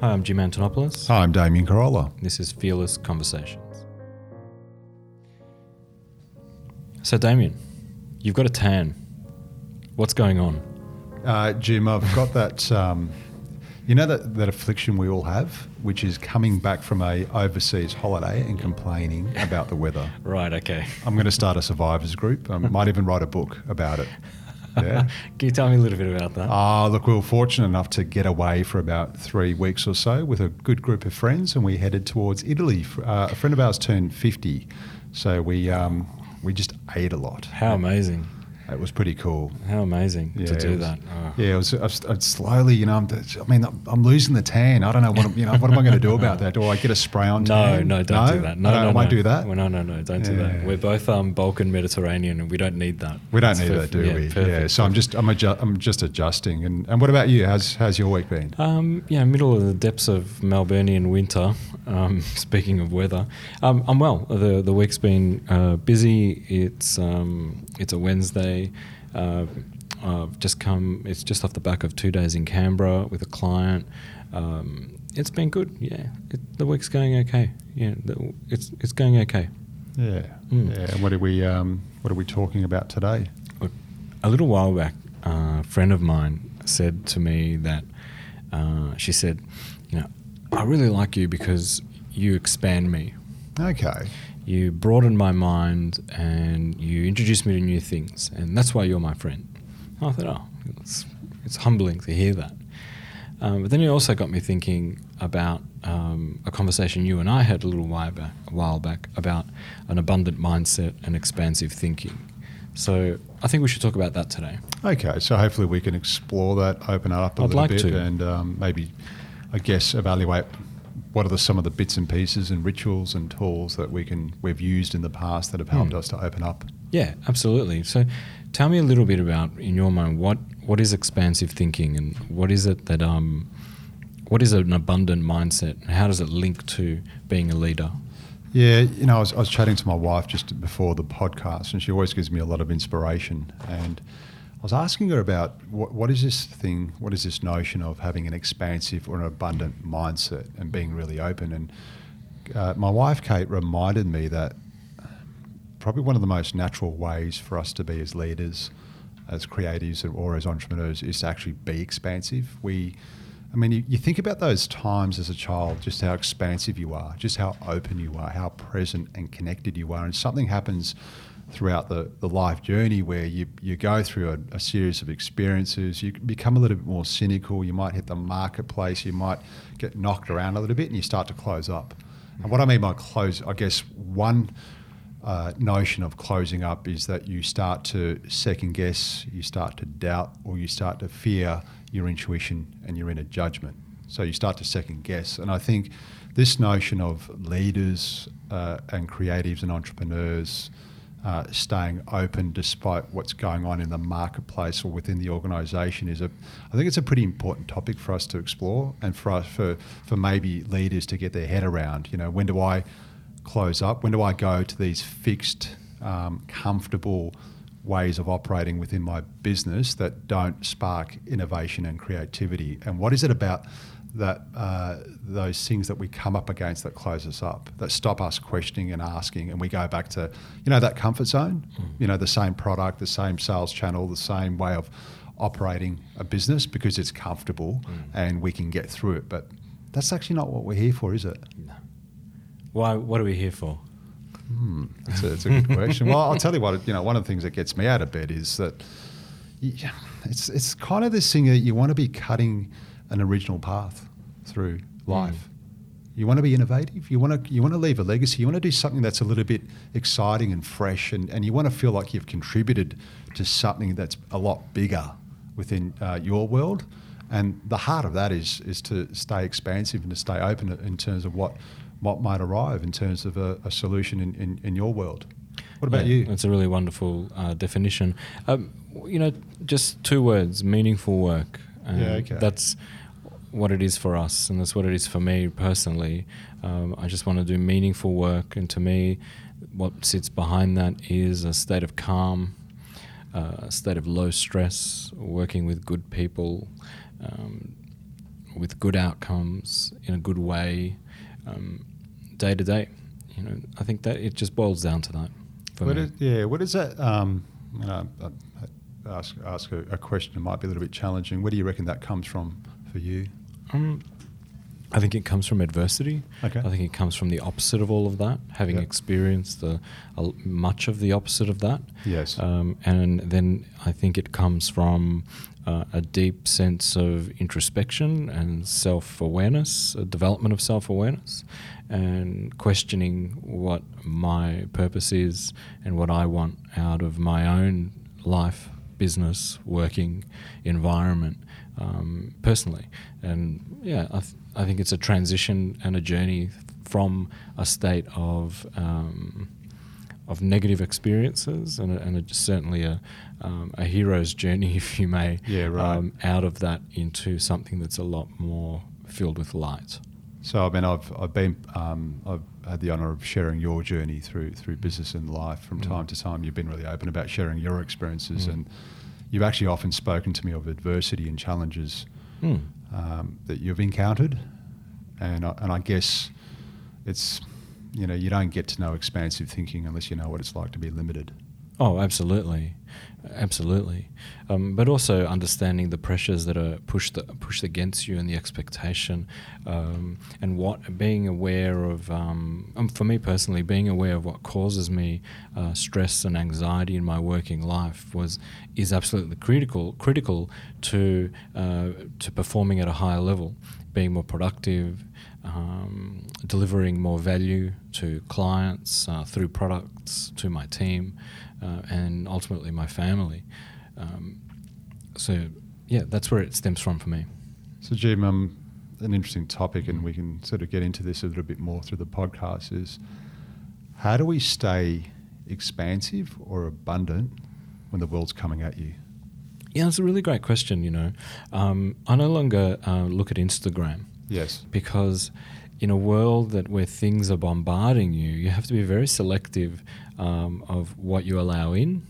Hi, I'm Jim Antonopoulos. Hi, I'm Damien Corolla. This is Fearless Conversations. So, Damien, you've got a tan. What's going on? Uh, Jim, I've got that. Um, you know that, that affliction we all have, which is coming back from a overseas holiday and complaining about the weather. Right, okay. I'm going to start a survivors group. I might even write a book about it. Yeah. Can you tell me a little bit about that? Ah, look, we were fortunate enough to get away for about three weeks or so with a good group of friends, and we headed towards Italy. Uh, a friend of ours turned 50, so we um, we just ate a lot. How amazing. It was pretty cool. How amazing Yeah, to do was- that. Oh. Yeah, it was, I was, I was slowly, you know, I'm, I mean, I'm losing the tan. I don't know what, I'm, you know, what am I going to do about that? Do I get a spray on No, tan? no, don't do that. No, don't, no, I might no. do that. Well, no, no, no, don't do that. We're both um, Balkan Mediterranean, and we don't need that. We don't It's need perfect. that, do Yeah, we? Yeah. perfect, So I'm just, I'm, adju- I'm just adjusting. And, and what about you? How's, how's your week been? Um, yeah, middle of the depths of Melburnian winter. Um, speaking of weather, um, I'm well. The the week's been uh, busy. It's um, it's a Wednesday. Uh, I've just come. It's just off the back of two days in Canberra with a client. Um, it's been good. Yeah, it, the week's going okay. Yeah, the, it's it's going okay. Yeah. Mm. Yeah. And what are we, um, what are we talking about today? Look, a little while back, uh, a friend of mine said to me that uh, she said, you know, I really like you because you expand me. Okay. You broaden my mind and you introduce me to new things, and that's why you're my friend. I thought, oh, it's, it's humbling to hear that. Um, but then it also got me thinking about um, a conversation you and I had a little while back, a while back about an abundant mindset and expansive thinking. So I think we should talk about that today. Okay. So hopefully we can explore that, open it up a I'd little like bit, to. and um, maybe, I guess, evaluate what are the, some of the bits and pieces and rituals and tools that we can we've used in the past that have helped Hmm. us to open up. Yeah, absolutely. So, tell me a little bit about, in your mind, what what is expansive thinking, and what is it that um, what is an abundant mindset, and how does it link to being a leader? Yeah, you know, I was, I was chatting to my wife just before the podcast, and she always gives me a lot of inspiration. And I was asking her about what, what is this thing, what is this notion of having an expansive or an abundant mindset and being really open. And uh, my wife, Kate, reminded me that probably one of the most natural ways for us to be as leaders, as creatives, or as entrepreneurs is to actually be expansive. We, I mean, you, you think about those times as a child, just how expansive you are, just how open you are, how present and connected you are, and something happens throughout the, the life journey where you, you go through a, a series of experiences, you become a little bit more cynical, you might hit the marketplace, you might get knocked around a little bit, and you start to close up. And what I mean by close, I guess one uh, notion of closing up is that you start to second guess, you start to doubt, or you start to fear your intuition and your inner judgment. So you start to second guess. And I think this notion of leaders uh, and creatives and entrepreneurs uh, staying open despite what's going on in the marketplace or within the organisation is a, I think it's a pretty important topic for us to explore and for us for for maybe leaders to get their head around. You know, when do I close up? When do I go to these fixed, um, comfortable ways of operating within my business that don't spark innovation and creativity? And what is it about that uh, those things that we come up against that close us up, that stop us questioning and asking, and we go back to you know that comfort zone, you know the same product, the same sales channel, the same way of operating a business because it's comfortable and we can get through it. But that's actually not what we're here for, is it? Why? What are we here for? Hmm, that's, a, that's a good question. Well, I'll tell you what. You know, one of the things that gets me out of bed is that yeah, it's it's kind of this thing that you want to be cutting an original path through life. You want to be innovative. You want to you want to leave a legacy. You want to do something that's a little bit exciting and fresh, and, and you want to feel like you've contributed to something that's a lot bigger within uh, your world. And the heart of that is is to stay expansive and to stay open in terms of what what might arrive in terms of a, a solution in, in, in your world. What about Yeah, you? That's a really wonderful uh, definition. Um, you know, just two words: meaningful work. Um, Yeah, okay. That's what it is for us, and that's what it is for me personally. Um, I just want to do meaningful work, and to me, what sits behind that is a state of calm, uh, a state of low stress, working with good people. Um, with good outcomes in a good way, um, day to day. You know, I think that it just boils down to that. For What me. is, yeah, what is that? Um, you know, I- I ask ask a, a question that might be a little bit challenging. Where do you reckon that comes from for you? Um, I think it comes from adversity. Okay. I think it comes from the opposite of all of that, having Yeah. experienced the, a, much of the opposite of that. Yes. Um, and then I think it comes from uh, a deep sense of introspection and self awareness, a development of self awareness, and questioning what my purpose is and what I want out of my own life, business, working environment um, personally. And yeah, I, th- I think it's a transition and a journey from a state of. Um, of negative experiences and, a, and a, certainly a, um, a hero's journey, if you may, Yeah, right. um, out of that into something that's a lot more filled with light. So I mean, I've I've been um, I've had the honour of sharing your journey through through business and life from Mm. time to time. You've been really open about sharing your experiences, Mm. and you've actually often spoken to me of adversity and challenges Mm. um, that you've encountered, and I, and I guess it's you know you don't get to know expansive thinking unless you know what it's like to be limited. Oh, absolutely, absolutely. Um, but also understanding the pressures that are pushed pushed against you and the expectation, um, and what being aware of. Um, um, for me personally, being aware of what causes me uh, stress and anxiety in my working life was is absolutely critical critical to uh, to performing at a higher level, being more productive. Um, delivering more value to clients uh, through products to my team uh, and ultimately my family. Um, so, yeah, that's where it stems from for me. So, Jim, um, an interesting topic, and we can sort of get into this a little bit more through the podcast. Is how do we stay expansive or abundant when the world's coming at you? Yeah, it's a really great question. You know, um, I no longer uh, look at Instagram Yes. because in a world that where things are bombarding you, you have to be very selective um, of what you allow in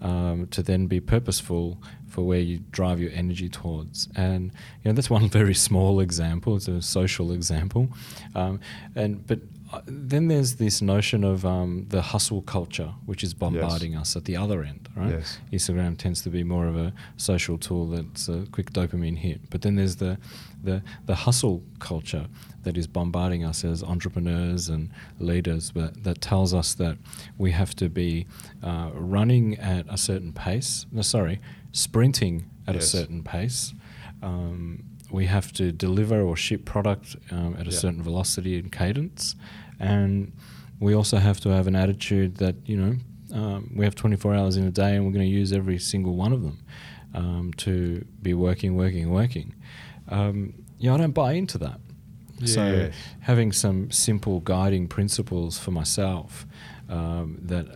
um, to then be purposeful for where you drive your energy towards. And you know that's one very small example. It's a social example, um, and but. Uh, Then there's this notion of um, the hustle culture, which is bombarding us at the other end, right? Yes. Instagram tends to be more of a social tool that's a quick dopamine hit. But then there's the, the, the hustle culture that is bombarding us as entrepreneurs and leaders but that tells us that we have to be uh, running at a certain pace. No, sorry, sprinting at a certain pace. Um, we have to deliver or ship product um, at a Yeah. certain velocity and cadence. And we also have to have an attitude that, you know, um, we have 24 hours in a day and we're going to use every single one of them um, to be working, working, working. Um, yeah, I don't buy into that. So having some simple guiding principles for myself um, that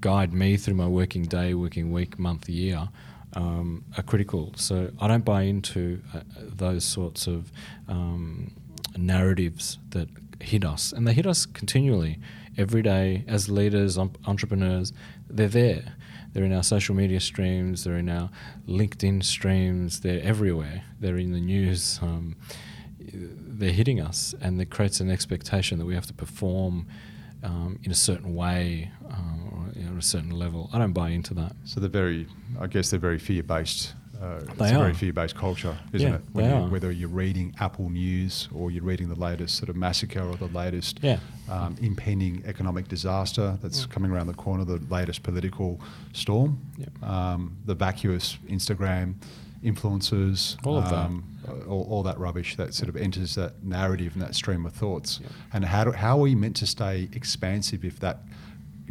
guide me through my working day, working week, month, year um, are critical. So I don't buy into uh, those sorts of um, narratives that hit us, and they hit us continually, every day as leaders, um, entrepreneurs. They're there. They're in our social media streams. They're in our LinkedIn streams. They're everywhere. They're in the news. Um, they're hitting us, and it creates an expectation that we have to perform um, in a certain way uh, or you know, at a certain level. I don't buy into that. So they're very, I guess they're very fear based. Uh, it's a very fear based culture, isn't Yeah, it? When you. Whether you're reading Apple News or you're reading the latest sort of massacre or the latest Yeah. um, impending economic disaster that's Mm. coming around the corner, the latest political storm, Yep. um, the vacuous Instagram influencers, All of that. um, all, all that rubbish that sort of enters that narrative and that stream of thoughts. Yep. And how, do, how are we meant to stay expansive if that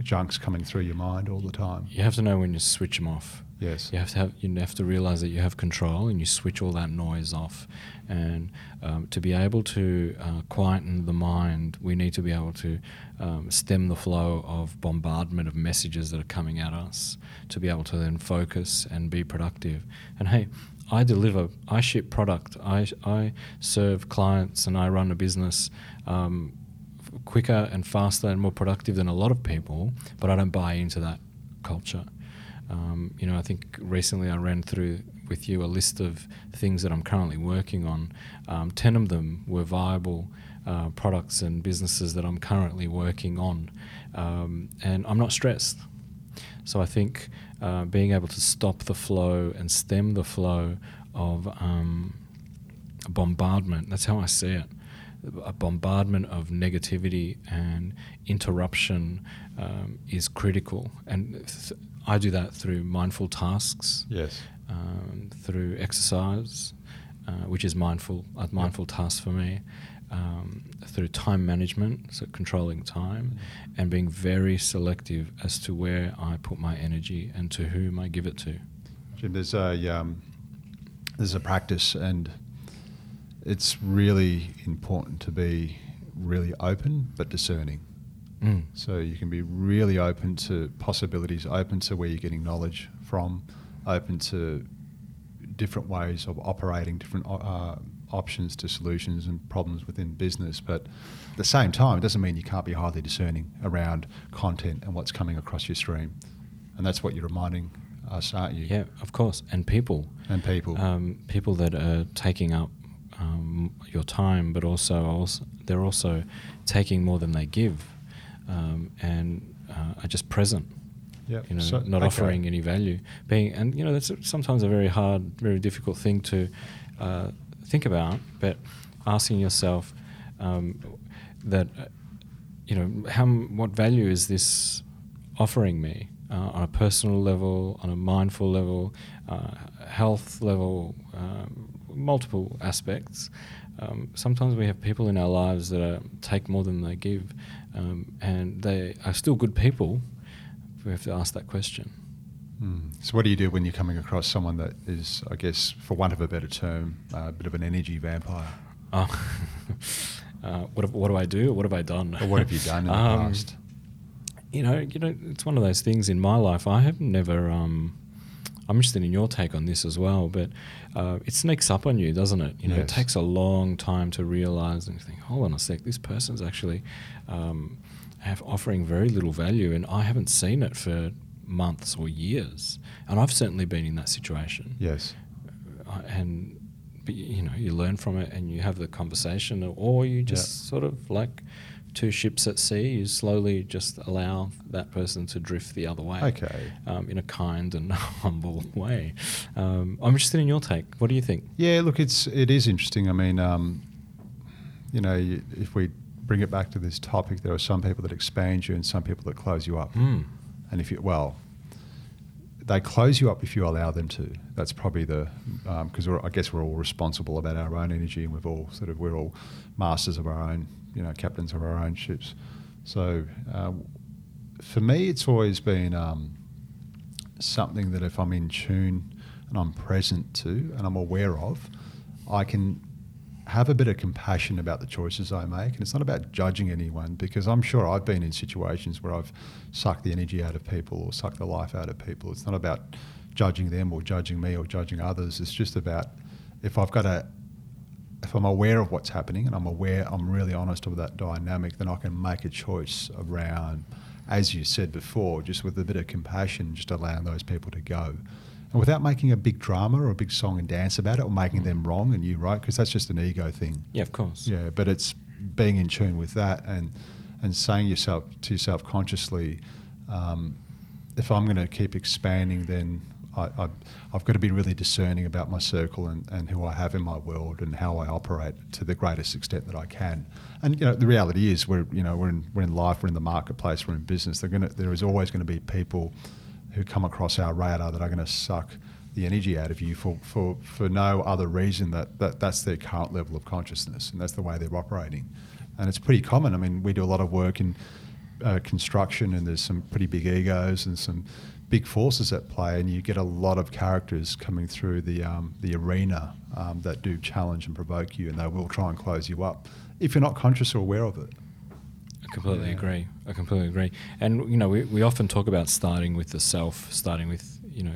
junk's coming through your mind all the time? You have to know when to switch them off. Yes. You have to have you have to realize that you have control and you switch all that noise off. And um, to be able to uh, quieten the mind, we need to be able to um, stem the flow of bombardment of messages that are coming at us. To be able to then focus and be productive. And hey, I deliver, I ship product, I I serve clients, and I run a business. Um, quicker and faster and more productive than a lot of people, but I don't buy into that culture. Um, you know, I think recently I ran through with you a list of things that I'm currently working on. Um, Ten of them were viable uh, products and businesses that I'm currently working on, um, and I'm not stressed. So I think uh, being able to stop the flow and stem the flow of um, bombardment. That's how I see it. A bombardment of negativity and interruption um, is critical, and th- I do that through mindful tasks. Yes. Um, through exercise, uh, which is mindful a mindful task for me. Um, through time management, so controlling time, mm. and being very selective as to where I put my energy and to whom I give it to. Jim, there's a um, there's a practice, and it's really important to be really open but discerning. Mm. So you can be really open to possibilities, open to where you're getting knowledge from, open to different ways of operating, different uh, options to solutions and problems within business. But at the same time, it doesn't mean you can't be highly discerning around content and what's coming across your stream. And that's what you're reminding us, aren't you? Yeah, of course. And people. And people. Um, people that are taking up um, your time, but also, also they're also taking more than they give um, and uh, are just present. Yeah, you know, so, not okay. offering any value. Being and you know that's sometimes a very hard, very difficult thing to uh, think about. But asking yourself um, that uh, you know how what value is this offering me uh, on a personal level, on a mindful level, uh, health level, um, multiple aspects. Um, sometimes we have people in our lives that are, take more than they give, um, and they are still good people. We have to ask that question. Mm. So, what do you do when you're coming across someone that is, I guess, for want of a better term, uh, a bit of an energy vampire? Oh. uh, what, what do I do? What have I done? Or what have you done in the um, past? You know, you know, it's one of those things in my life. I have never. Um, I'm interested in your take on this as well, but uh, it sneaks up on you, doesn't it? You know, Yes. it takes a long time to realize and think, hold on a sec, this person's actually um, have offering very little value, and I haven't seen it for months or years, and I've certainly been in that situation. Yes. Uh, and but you know, you learn from it, and you have the conversation, or you just sort of like two ships at sea. You slowly just allow that person to drift the other way Okay. um, in a kind and humble way. Um, I'm interested in your take. What do you think? Yeah, look, it's it is interesting. I mean, um, you know, if we bring it back to this topic, there are some people that expand you and some people that close you up. Mm. And if you well, they close you up if you allow them to. That's probably the because we're I guess we're all responsible about our own energy, and we've all sort of we're all masters of our own, you know, captains of our own ships. So uh, for me, it's always been um, something that if I'm in tune and I'm present to and I'm aware of, I can have a bit of compassion about the choices I make. And it's not about judging anyone because I'm sure I've been in situations where I've sucked the energy out of people or sucked the life out of people. It's not about judging them or judging me or judging others. It's just about if I've got a if I'm aware of what's happening and I'm aware, I'm really honest of that dynamic, then I can make a choice around, as you said before, just with a bit of compassion, just allowing those people to go. And without making a big drama or a big song and dance about it or making them wrong and you right, because that's just an ego thing. Yeah, of course. Yeah, but it's being in tune with that and and saying yourself to yourself consciously, um, if I'm going to keep expanding, then I, I, I've got to be really discerning about my circle and, and who I have in my world and how I operate to the greatest extent that I can. And you know, the reality is, we're you know we're in, we're in life, we're in the marketplace, we're in business. They're gonna, there is always going to be people who come across our radar that are going to suck the energy out of you for, for, for no other reason that, that that's their current level of consciousness and that's the way they're operating. And it's pretty common. I mean, we do a lot of work in uh, construction and there's some pretty big egos and some big forces at play and you get a lot of characters coming through the, um, the arena um, that do challenge and provoke you and they will try and close you up if you're not conscious or aware of it. I completely Yeah. agree. I completely agree. And you know, we, we often talk about starting with the self, starting with you know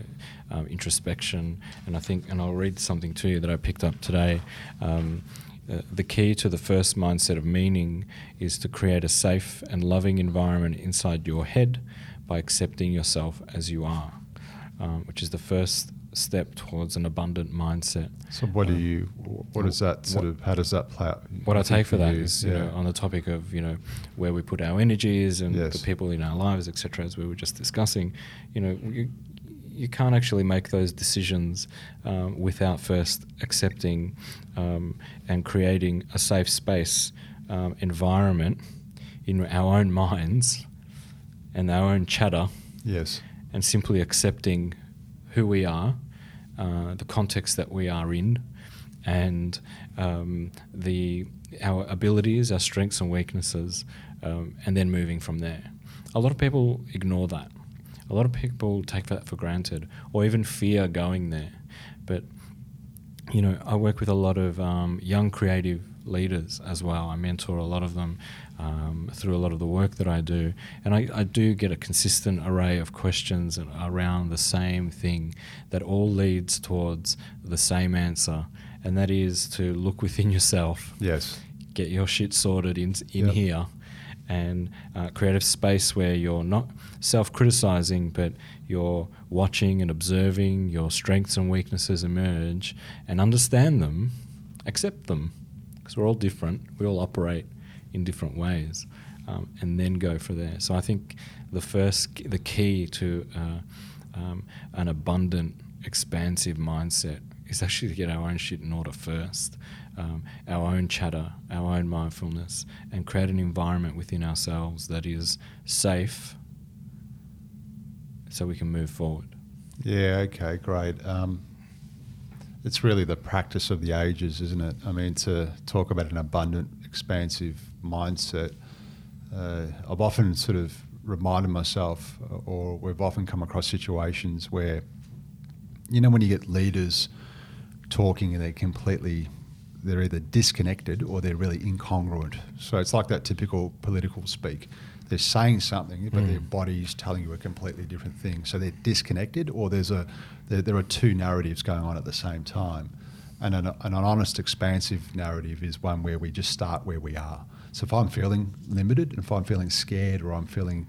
um, introspection. And I think, and I'll read something to you that I picked up today. Uh, the key to the first mindset of meaning is to create a safe and loving environment inside your head by accepting yourself as you are, um, which is the first step towards an abundant mindset. So what do Um, you? What is that sort what- of? How does that play out? what I think take for that you? is, you know, on the topic of you know where we put our energies and Yes. the people in our lives, etc. As we were just discussing, you know, you, you can't actually make those decisions um, without first accepting um, and creating a safe space um, environment in our own minds and our own chatter, yes, and simply accepting who we are, uh, the context that we are in, and um, the our abilities, our strengths and weaknesses, um, and then moving from there. A lot of people ignore that. A lot of people take that for granted, or even fear going there. But you know, I work with a lot of um, young creative leaders as well. I mentor a lot of them um, through a lot of the work that I do, and I, I do get a consistent array of questions around the same thing that all leads towards the same answer, and that is to look within yourself, yes, get your shit sorted in in Yep. here, and uh, create a space where you're not self-criticizing, but you're watching and observing your strengths and weaknesses emerge, and understand them, accept them, because we're all different. We all operate in different ways, um, and then go for there. So I think the first, the key to uh, um, an abundant, expansive mindset is actually to get our own shit in order first, um, our own chatter, our own mindfulness, and create an environment within ourselves that is safe so we can move forward. yeah. Okay, great. Um, it's really the practice of the ages, isn't it? I mean, to talk about an abundant, expansive mindset. Uh, I've often sort of reminded myself, or we've often come across situations where, you know, when you get leaders talking and they're completely, they're either disconnected or they're really incongruent. So it's like that typical political speak. They're saying something, but their Mm. body's telling you a completely different thing. So they're disconnected, or there's a there, there are two narratives going on at the same time. And an, an honest, expansive narrative is one where we just start where we are. So if I'm feeling limited, and if I'm feeling scared, or I'm feeling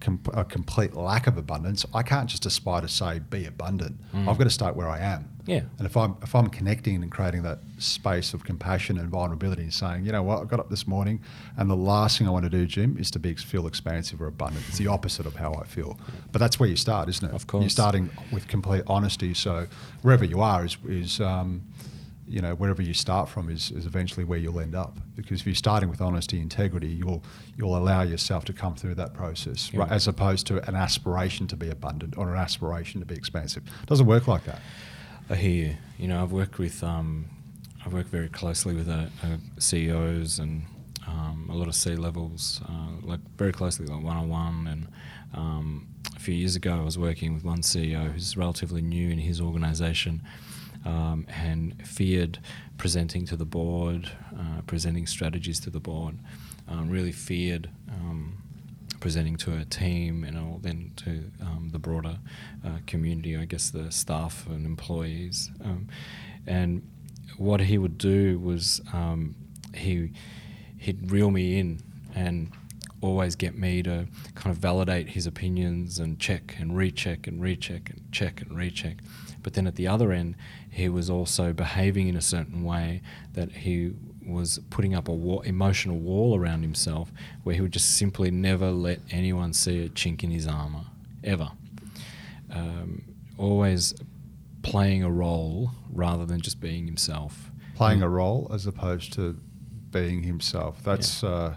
com- a complete lack of abundance, I can't just aspire to say be abundant. Mm. I've got to start where I am. Yeah. And if I'm if I'm connecting and creating that space of compassion and vulnerability, and saying, you know what, I got up this morning, and the last thing I want to do, Jim, is to be feel expansive or abundant. It's the opposite of how I feel. But that's where you start, isn't it? Of course. You're starting with complete honesty. So wherever you are is is um, you know wherever you start from is, is eventually where you'll end up. Because if you're starting with honesty, integrity, you'll you'll allow yourself to come through that process, Yeah. right, as opposed to an aspiration to be abundant or an aspiration to be expansive. It doesn't work like that. I hear you. You know, I've worked with, um, I've worked very closely with uh, uh, CEOs and um, a lot of C levels, uh, like very closely, like one on one. And um, a few years ago, I was working with one CEO who's relatively new in his organisation. Um, and feared presenting to the board, uh, presenting strategies to the board. Um, really feared um, presenting to a team and all, then to um, the broader uh, community, I guess the staff and employees. Um, and what he would do was he he'd reel me in and always get me to kind of validate his opinions and check and recheck and recheck and check and recheck. But then at the other end, he was also behaving in a certain way that he was putting up a wall, emotional wall around himself where he would just simply never let anyone see a chink in his armor, ever. Um, always playing a role rather than just being himself. playing a role as opposed to being himself. That's uh,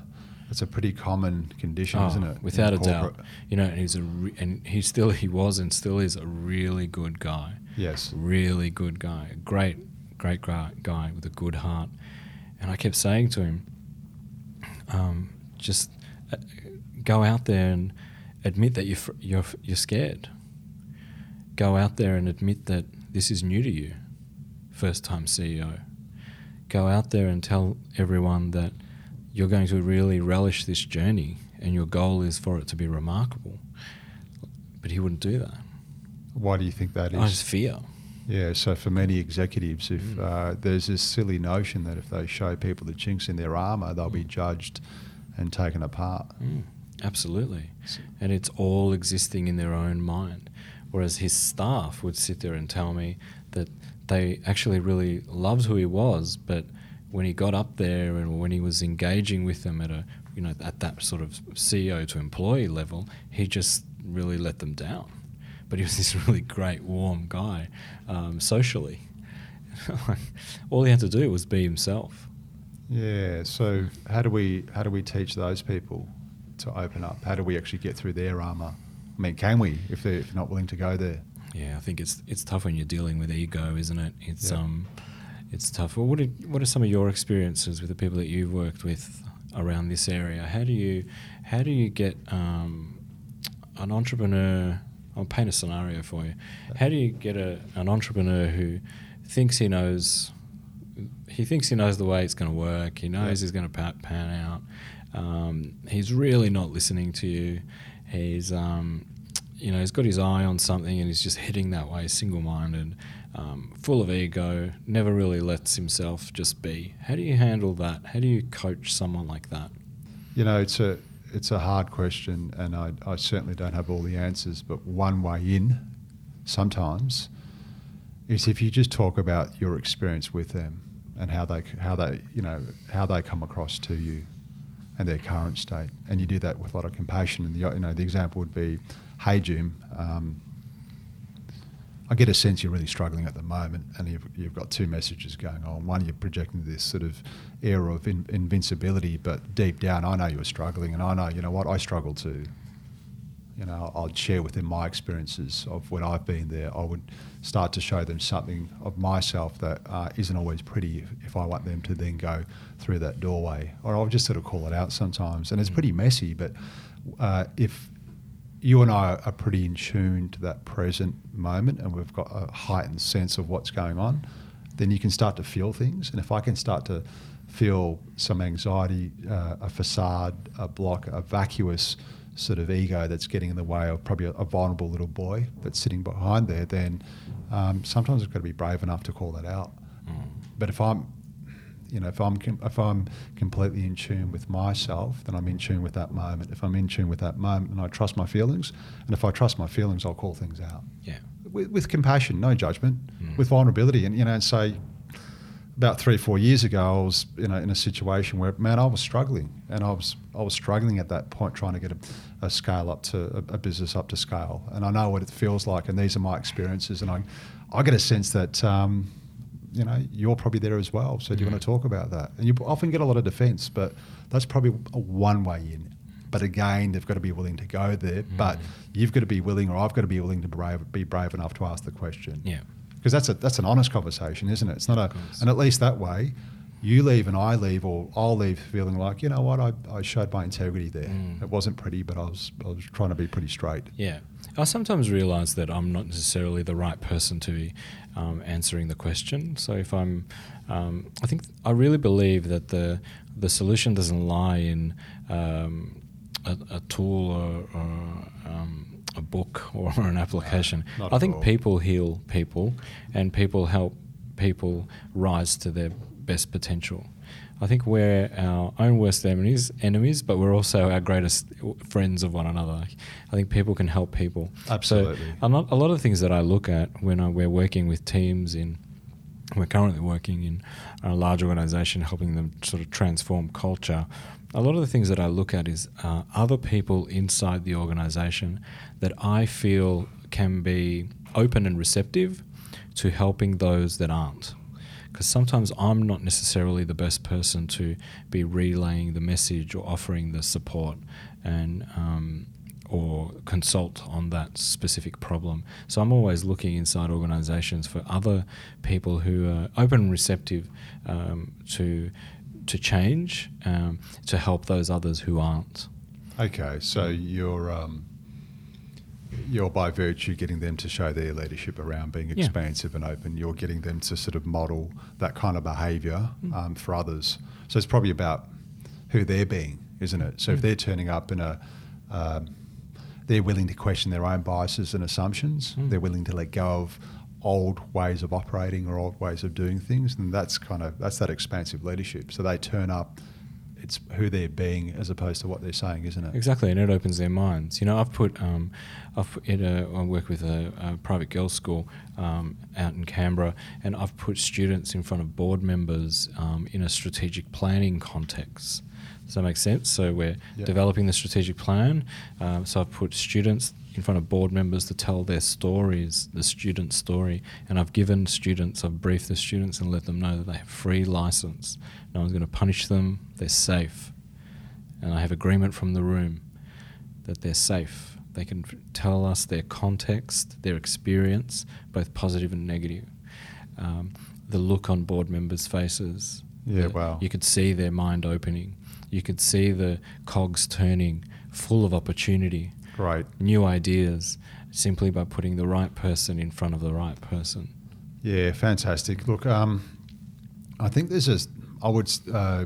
that's a pretty common condition, Oh, isn't it? Without a doubt, you know, and he's a re- and he still he was and still is a really good guy. Yes. really good guy, a great, great guy, with a good heart. And I kept saying to him, um, just uh, go out there and admit that you're, fr- you're, you're scared. Go out there and admit that this is new to you, first time CEO. Go out there and tell everyone that you're going to really relish this journey and your goal is for it to be remarkable. But he wouldn't do that. Why do you think that is? I just fear. Yeah, so for many executives, if Mm. uh, there's this silly notion that if they show people the chinks in their armour, they'll be Mm. judged and taken apart. Mm, absolutely. And it's all existing in their own mind. Whereas his staff would sit there and tell me that they actually really loved who he was, but when he got up there and when he was engaging with them at a you know at that sort of CEO to employee level, he just really let them down. But he was this really great, warm guy um, socially. All he had to do was be himself. Yeah. So how do we how do we teach those people to open up? How do we actually get through their armor? I mean, can we if they're, if they're not willing to go there? Yeah, I think it's it's tough when you're dealing with ego, isn't it? It's Yeah. um, it's tough. Well, what are, what are some of your experiences with the people that you've worked with around this area? How do you how do you get um, an entrepreneur? I'll paint a scenario for you. How do you get a, an entrepreneur who thinks he knows he thinks he knows the way it's going to work. He knows Yeah. he's going to pa- pan out. Um, he's really not listening to you. He's, um, you know, he's got his eye on something and he's just heading that way, single-minded, um, full of ego. Never really lets himself just be. How do you handle that? How do you coach someone like that? You know, it's a it's a hard question, and I, I certainly don't have all the answers. But one way in, sometimes, is if you just talk about your experience with them and how they how they you know how they come across to you, and their current state, and you do that with a lot of compassion. And the you know the example would be, hey Jim. Um, I get a sense you're really struggling at the moment, and you've, you've got two messages going on. One, you're projecting this sort of air of in, invincibility, but deep down, I know you're struggling, and I know, you know what, I struggle too. You know, I'd share with them my experiences of when I've been there. I would start to show them something of myself that uh, isn't always pretty if, if I want them to then go through that doorway. Or I'll just sort of call it out sometimes. And it's pretty messy, but uh, if you and I are pretty in tune to that present moment and we've got a heightened sense of what's going on, then you can start to feel things. And if I can start to feel some anxiety, uh, a facade, a block, a vacuous sort of ego that's getting in the way of probably a, a vulnerable little boy that's sitting behind there, then um, sometimes I've got to be brave enough to call that out. But if I'm you know, if I'm com- if I'm completely in tune with myself, then I'm in tune with that moment. If I'm in tune with that moment, and I trust my feelings, and if I trust my feelings, I'll call things out Yeah. with, with compassion, no judgment, Mm. with vulnerability, and you know, and say, about three or four years ago, I was you know in a situation where man, I was struggling, and I was I was struggling at that point trying to get a, a scale up to a, a business up to scale, and I know what it feels like, and these are my experiences, and I I get a sense that. Um, you know, you're probably there as well. So do you Mm. want to talk about that? And you often get a lot of defence, but that's probably a one way in. But again, they've got to be willing to go there. But Mm. you've got to be willing, or I've got to be willing to brave, be brave enough to ask the question. Yeah. Because that's a that's an honest conversation, isn't it? It's not a, and at least that way, you leave and I leave, or I'll leave feeling like you know what I, I showed my integrity there. Mm. It wasn't pretty, but I was I was trying to be pretty straight. Yeah. I sometimes realize that I'm not necessarily the right person to be um, answering the question. So if I'm, um, I think I really believe that the the solution doesn't lie in um, a, a tool or, or um, a book or an application. not I think all. people heal people, and people help people rise to their best potential. I think we're our own worst enemies, enemies, but we're also our greatest friends of one another. I think people can help people. Absolutely. So a lot, a lot of things that I look at when I, we're working with teams in, we're currently working in a large organisation, helping them sort of transform culture. A lot of the things that I look at is uh, other people inside the organisation that I feel can be open and receptive to helping those that aren't because sometimes I'm not necessarily the best person to be relaying the message or offering the support and um, or consult on that specific problem. So I'm always looking inside organisations for other people who are open and receptive um, to to change um, to help those others who aren't. Okay, so you're um, you're by virtue getting them to show their leadership around being Yeah. expansive and open. You're getting them to sort of model that kind of behaviour Mm. um, for others. So it's probably about who they're being, isn't it? So if Mm. they're turning up in a um, they're willing to question their own biases and assumptions. Mm. They're willing to let go of old ways of operating or old ways of doing things, and that's kind of that's that expansive leadership. So they turn up it's who they're being as opposed to what they're saying, isn't it? Exactly, and it opens their minds. You know, I've put, um, I've put in a, I work with a, a private girls' school um, out in Canberra, and I've put students in front of board members um, in a strategic planning context. Does that make sense? So we're Yeah. developing the strategic plan. Um, so I've put students in front of board members to tell their stories, the student story, and I've given students, I've briefed the students and let them know that they have free license. No one's going to punish them. They're safe and I have agreement from the room that they're safe. They can tell us their context, their experience, both positive and negative. Um, the look on board members' faces. Yeah, wow. You could see their mind opening. You could see the cogs turning, full of opportunity, Great. new ideas, simply by putting the right person in front of the right person. Yeah, fantastic. Look, um, I think there's a, I would, uh,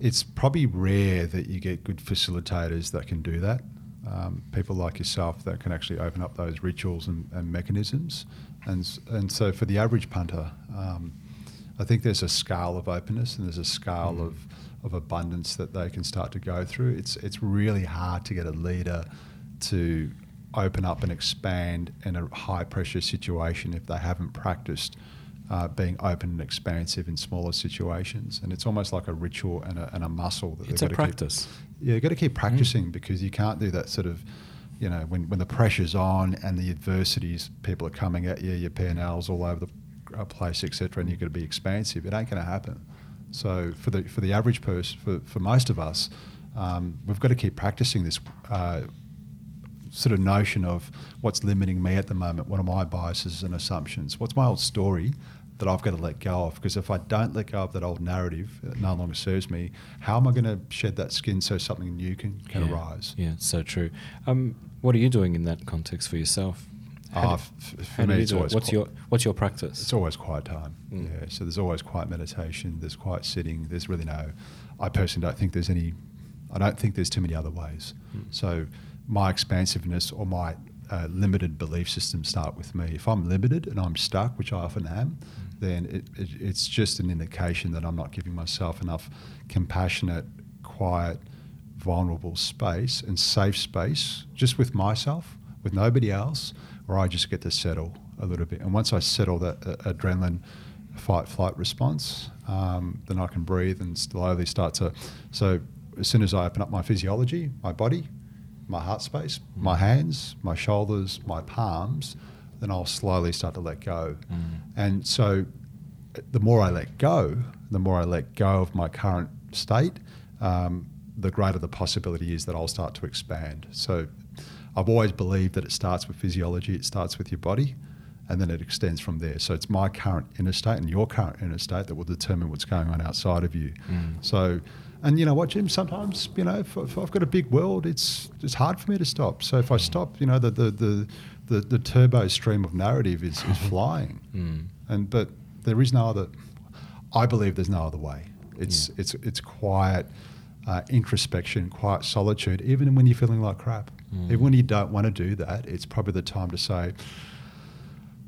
it's probably rare that you get good facilitators that can do that. Um, people like yourself that can actually open up those rituals and, and mechanisms. And, and so for the average punter, um, I think there's a scale of openness and there's a scale Mm. of, of abundance that they can start to go through. It's, it's really hard to get a leader to open up and expand in a high pressure situation if they haven't practiced uh, being open and expansive in smaller situations. And it's almost like a ritual and a, and a muscle that It's they've a got to practice. Keep, yeah, you've got to keep practicing because you can't do that sort of, you know, when, when the pressure's on and the adversities, people are coming at you, your P&Ls all over the uh, place, etc., and you've got to be expansive. It ain't going to happen. So for the for the average person, for, for most of us, um, we've got to keep practicing this uh, sort of notion of what's limiting me at the moment. What are my biases and assumptions? What's my old story that I've got to let go of? Because if I don't let go of that old narrative, it no longer serves me. How am I going to shed that skin so something new can, can yeah. arise? Yeah, so true. Um, what are you doing in that context for yourself? How do- f- for me, it's always What's qui- your What's your practice? It's always quiet time. Mm. Yeah. So there's always quiet meditation. There's quiet sitting. There's really no. I personally don't think there's any. I don't think there's too many other ways. Mm. So my expansiveness or my uh, limited belief system start with me. If I'm limited and I'm stuck, which I often am, then it, it, it's just an indication that I'm not giving myself enough compassionate, quiet, vulnerable space and safe space just with myself, with nobody else, where I just get to settle a little bit. And once I settle that uh, adrenaline fight flight response, um, then I can breathe and slowly start to. So as soon as I open up my physiology, my body, my heart space, my hands, my shoulders, my palms, then I'll slowly start to let go. Mm. And so the more I let go, the more I let go of my current state, um, the greater the possibility is that I'll start to expand. So I've always believed that it starts with physiology, it starts with your body, and then it extends from there. So it's my current inner state and your current inner state that will determine what's going on outside of you. Mm. So, and you know what, Jim? Sometimes you know, if, if I've got a big world, it's it's hard for me to stop. So if I stop, you know, the the the, the, the turbo stream of narrative is, is flying. Mm. And but there is no other. I believe there's no other way. It's Yeah. it's it's quiet, uh, introspection, quiet solitude. Even when you're feeling like crap, Mm. even when you don't want to do that, it's probably the time to say.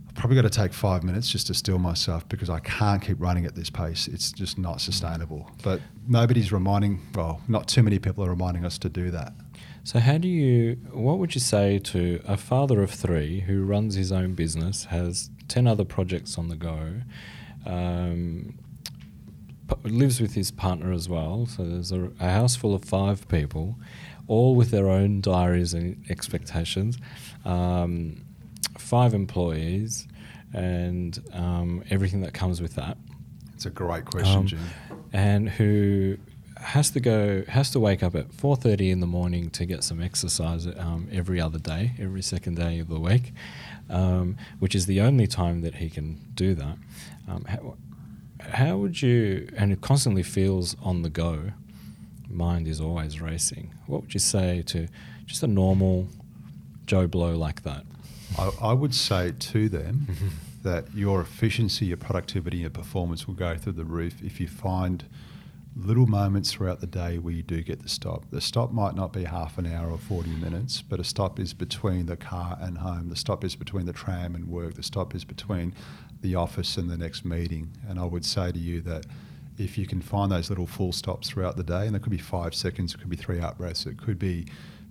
I've probably got to take five minutes just to still myself because I can't keep running at this pace. It's just not sustainable. But nobody's reminding. Well, not too many people are reminding us to do that. So, how do you? What would you say to a father of three who runs his own business, has ten other projects on the go, um, lives with his partner as well? So there's a, a house full of five people, all with their own diaries and expectations. Um, five employees, and um, everything that comes with that. It's a great question, Um, Jim. and who has to go has to wake up at 4.30 in the morning to get some exercise um, every other day every second day of the week um, which is the only time that he can do that um, how, would you and it constantly feels on the go mind is always racing. What would you say to just a normal joe blow like that? I, I would say to them mm-hmm. that your efficiency, your productivity, your performance will go through the roof if you find little moments throughout the day where you do get the stop. The stop might not be half an hour or 40 minutes, but a stop is between the car and home. The stop is between the tram and work. The stop is between the office and the next meeting. And I would say to you that if you can find those little full stops throughout the day, and it could be five seconds, it could be three out breaths, it could be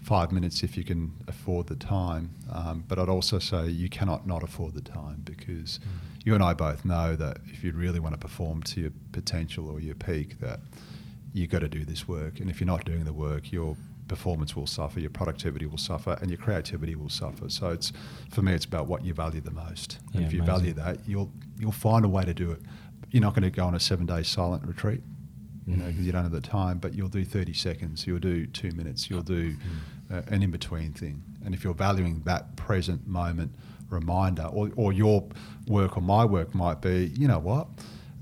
five minutes if you can afford the time. Um, but I'd also say you cannot not afford the time because mm. you and I both know that if you really want to perform to your potential or your peak, that you've got to do this work. And if you're not doing the work, your performance will suffer, your productivity will suffer, and your creativity will suffer. So it's for me, it's about what you value the most. And yeah, if you amazing. value that, you'll you'll find a way to do it. You're not going to go on a seven day silent retreat you know, because you don't have the time. But you'll do 30 seconds, you'll do two minutes, you'll do mm. Uh, an in between thing. And if you're valuing that present moment reminder, or, or your work or my work might be, you know what,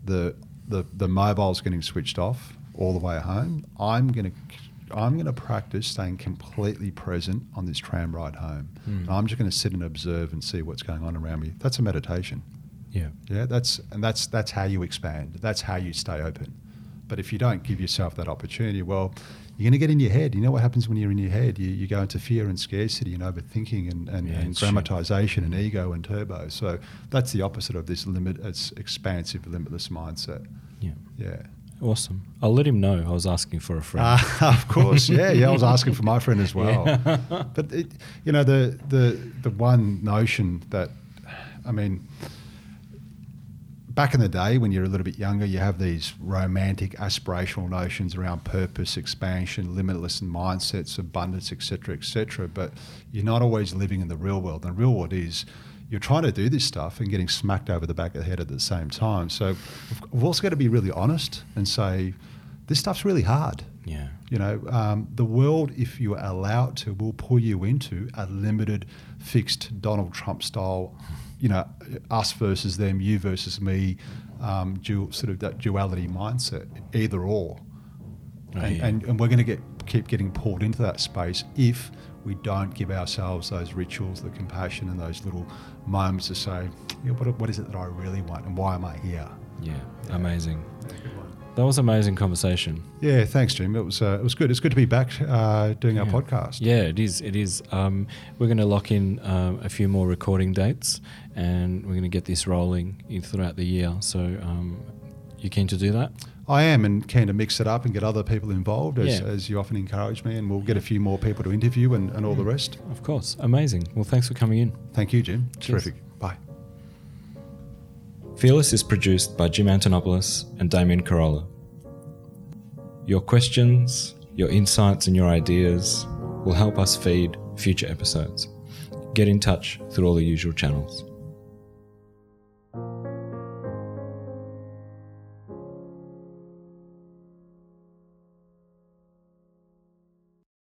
the the the mobile's getting switched off all the way home. I'm going to I'm going to practice staying completely present on this tram ride home. Mm. I'm just going to sit and observe and see what's going on around me. That's a meditation. Yeah. Yeah. That's and that's that's how you expand. That's how you stay open. But if you don't give yourself that opportunity, well, you're going to get in your head. You know what happens when you're in your head? You, you go into fear and scarcity and overthinking and, and, yeah, and grammatization and ego and turbo. So that's the opposite of this limit. It's expansive, limitless mindset. Yeah. Yeah. Awesome. I'll let him know I was asking for a friend. Uh, of course, yeah, yeah. I was asking for my friend as well. Yeah. but it, you know, the the the one notion that, I mean, back in the day when you're a little bit younger, you have these romantic, aspirational notions around purpose, expansion, limitless mindsets, abundance, etc., etc. But you're not always living in the real world. And the real world is you're trying to do this stuff and getting smacked over the back of the head at the same time. So we've also got to be really honest and say this stuff's really hard. Yeah. You know, um, the world, if you allow it to, will pull you into a limited, fixed Donald Trump style you know, us versus them, you versus me, um, dual, sort of that duality mindset, either or. Oh, and, yeah. and, and, we're going to get keep getting pulled into that space if we don't give ourselves those rituals, the compassion, and those little moments to say, yeah, what, what is it that I really want, and why am I here? Yeah, yeah. amazing. That was an amazing conversation. Yeah, thanks, Jim. It was uh, it was good. It's good to be back uh, doing yeah. our podcast. Yeah, it is. It is. Um, we're going to lock in um, a few more recording dates, and we're going to get this rolling throughout the year. So, um, you keen to do that? I am, and keen to mix it up and get other people involved, as, yeah. as you often encourage me, and we'll get a few more people to interview and, and all the rest. Of course, amazing. Well, thanks for coming in. Thank you, Jim. Cheers. Terrific. Bye. Fearless is produced by Jim Antonopoulos and Damien Carolla. Your questions, your insights, and your ideas will help us feed future episodes. Get in touch through all the usual channels.